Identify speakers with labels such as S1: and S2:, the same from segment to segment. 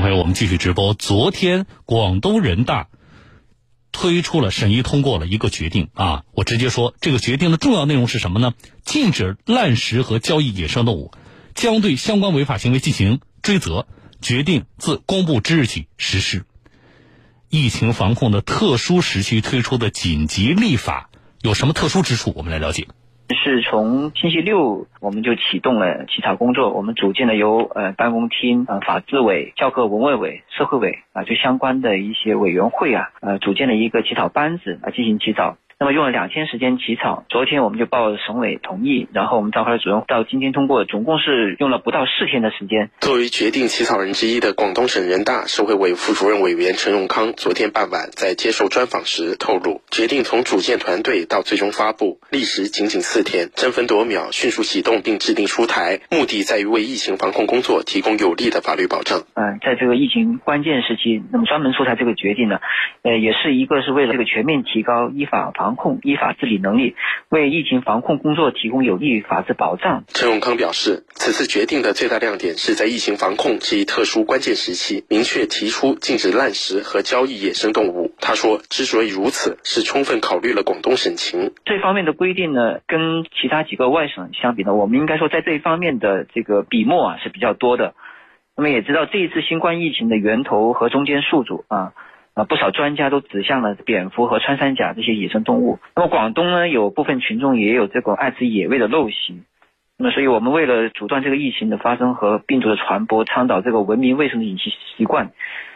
S1: 朋友，我们继续直播。昨天广东人大推出了审议通过了一个决定啊，我直接说，这个决定的重要内容是什么呢？禁止滥食和交易野生动物，将对相关违法行为进行追责。决定自公布之日起实施。疫情防控的特殊时期推出的紧急立法有什么特殊之处？我们来了解。
S2: 是从星期六我们就启动了起草工作，我们组建了由呃办公厅、呃法制委、教科文卫委、社会委啊，就相关的一些委员会啊，呃组建了一个起草班子来进行起草。那么用了两天时间起草，昨天我们就报省委同意，然后我们召开了主任，到今天通过，总共是用了不到四天的时间。
S3: 作为决定起草人之一的广东省人大社会委副主任委员陈永康，昨天傍晚在接受专访时透露，决定从组建团队到最终发布，历时仅仅四天，争分夺秒，迅速启动并制定出台，目的在于为疫情防控工作提供有力的法律保障。
S2: 嗯，在这个疫情关键时期，那么专门出台这个决定呢，呃，也是一个是为了这个全面提高依法防控、依法治理能力，为疫情防控工作提供有力法治保障。
S3: 陈永康表示，此次决定的最大亮点是在疫情防控这一特殊关键时期，明确提出禁止滥食和交易野生动物。他说，之所以如此，是充分考虑了广东省情。
S2: 这方面的规定呢，跟其他几个外省相比呢，我们应该说在这一方面的这个笔墨啊是比较多的。那么也知道这一次新冠疫情的源头和中间宿主啊。啊，不少专家都指向了蝙蝠和穿山甲这些野生动物。那么广东呢，有部分群众也有这种爱吃野味的陋习。那么，所以我们为了阻断这个疫情的发生和病毒的传播，倡导这个文明卫生的饮食习惯，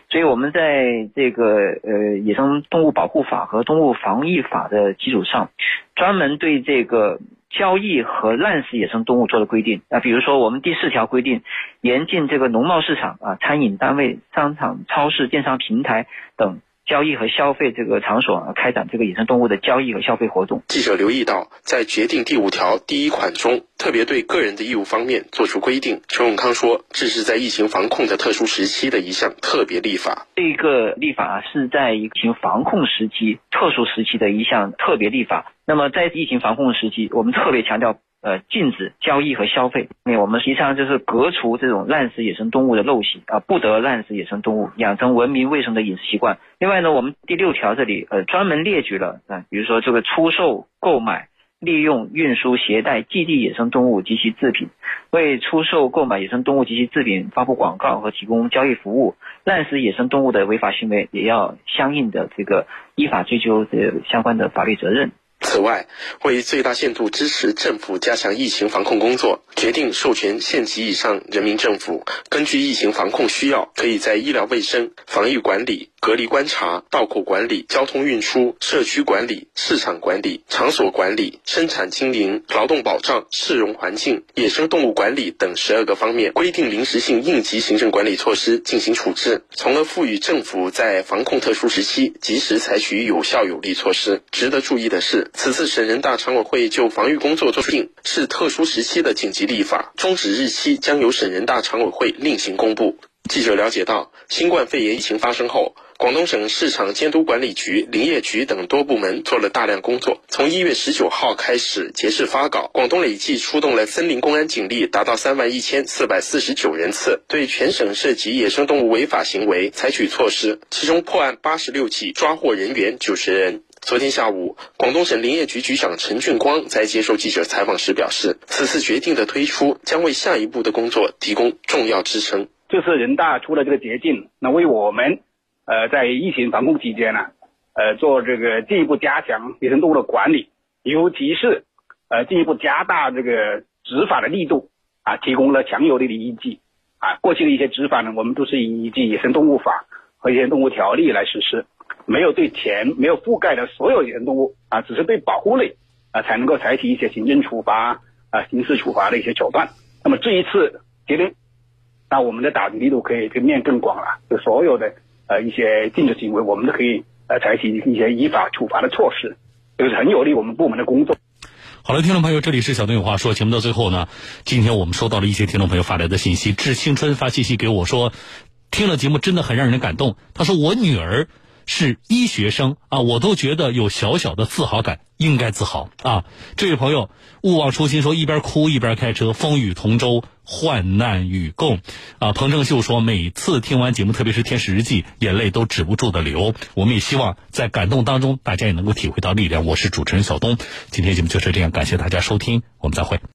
S2: 所以我们在这个呃野生动物保护法和动物防疫法的基础上，专门对这个。交易和滥食野生动物做的规定啊，比如说我们第四条规定，严禁这个农贸市场啊、餐饮单位、商场、超市、电商平台等。交易和消费这个场所啊，开展这个野生动物的交易和消费活动。
S3: 记者留意到，在决定第五条第一款中，特别对个人的义务方面作出规定。陈永康说，这是在疫情防控的特殊时期的一项特别立法。
S2: 这个立法是在疫情防控时期、特殊时期的一项特别立法。那么在疫情防控时期，我们特别强调。呃，禁止交易和消费。那我们实际上就是革除这种滥食野生动物的陋习啊，不得滥食野生动物，养成文明卫生的饮食习惯。另外呢，我们第六条这里呃专门列举了啊，比如说这个出售、购买、利用、运输、携带、寄递野生动物及其制品，为出售、购买野生动物及其制品发布广告和提供交易服务，滥食野生动物的违法行为，也要相应的这个依法追究这相关的法律责任。
S3: 此外，为最大限度支持政府加强疫情防控工作，决定授权县级以上人民政府，根据疫情防控需要，可以在医疗卫生、防疫管理。隔离观察、道口管理、交通运输、社区管理、市场管理、场所管理、生产经营、劳动保障、市容环境、野生动物管理等十二个方面规定临时性应急行政管理措施进行处置，从而赋予政府在防控特殊时期及时采取有效有力措施。值得注意的是，此次省人大常委会就防御工作作定是特殊时期的紧急立法，终止日期将由省人大常委会另行公布。记者了解到，新冠肺炎疫情发生后。广东省市场监督管理局、林业局等多部门做了大量工作。从一月十九号开始截至发稿，广东累计出动了森林公安警力达到三万一千四百四十九人次，对全省涉及野生动物违法行为采取措施，其中破案八十六起，抓获人员九十人。昨天下午，广东省林业局局长陈俊光在接受记者采访时表示，此次决定的推出将为下一步的工作提供重要支撑。
S4: 这次人大出了这个决定，那为我们。呃，在疫情防控期间呢，呃，做这个进一步加强野生动物的管理，尤其是呃进一步加大这个执法的力度啊，提供了强有力的依据啊。过去的一些执法呢，我们都是依据野生动物法和野生动物条例来实施，没有对全没有覆盖的所有野生动物啊，只是对保护类啊才能够采取一些行政处罚啊、刑事处罚的一些手段。那么这一次决定，那我们的打击力度可以面更广了，就所有的。呃，一些禁止行为，我们都可以呃采取一些依法处罚的措施，这个是很有利我们部门的工作。
S1: 好了，听众朋友，这里是小东有话说。节目到最后呢，今天我们收到了一些听众朋友发来的信息，致青春发信息给我说，听了节目真的很让人感动。他说我女儿是医学生啊，我都觉得有小小的自豪感，应该自豪啊。这位朋友勿忘初心说，一边哭一边开车，风雨同舟。患难与共。啊，彭正秀说，每次听完节目，特别是《天使日记》，眼泪都止不住的流。我们也希望在感动当中，大家也能够体会到力量。我是主持人小东，今天节目就是这样，感谢大家收听，我们再会。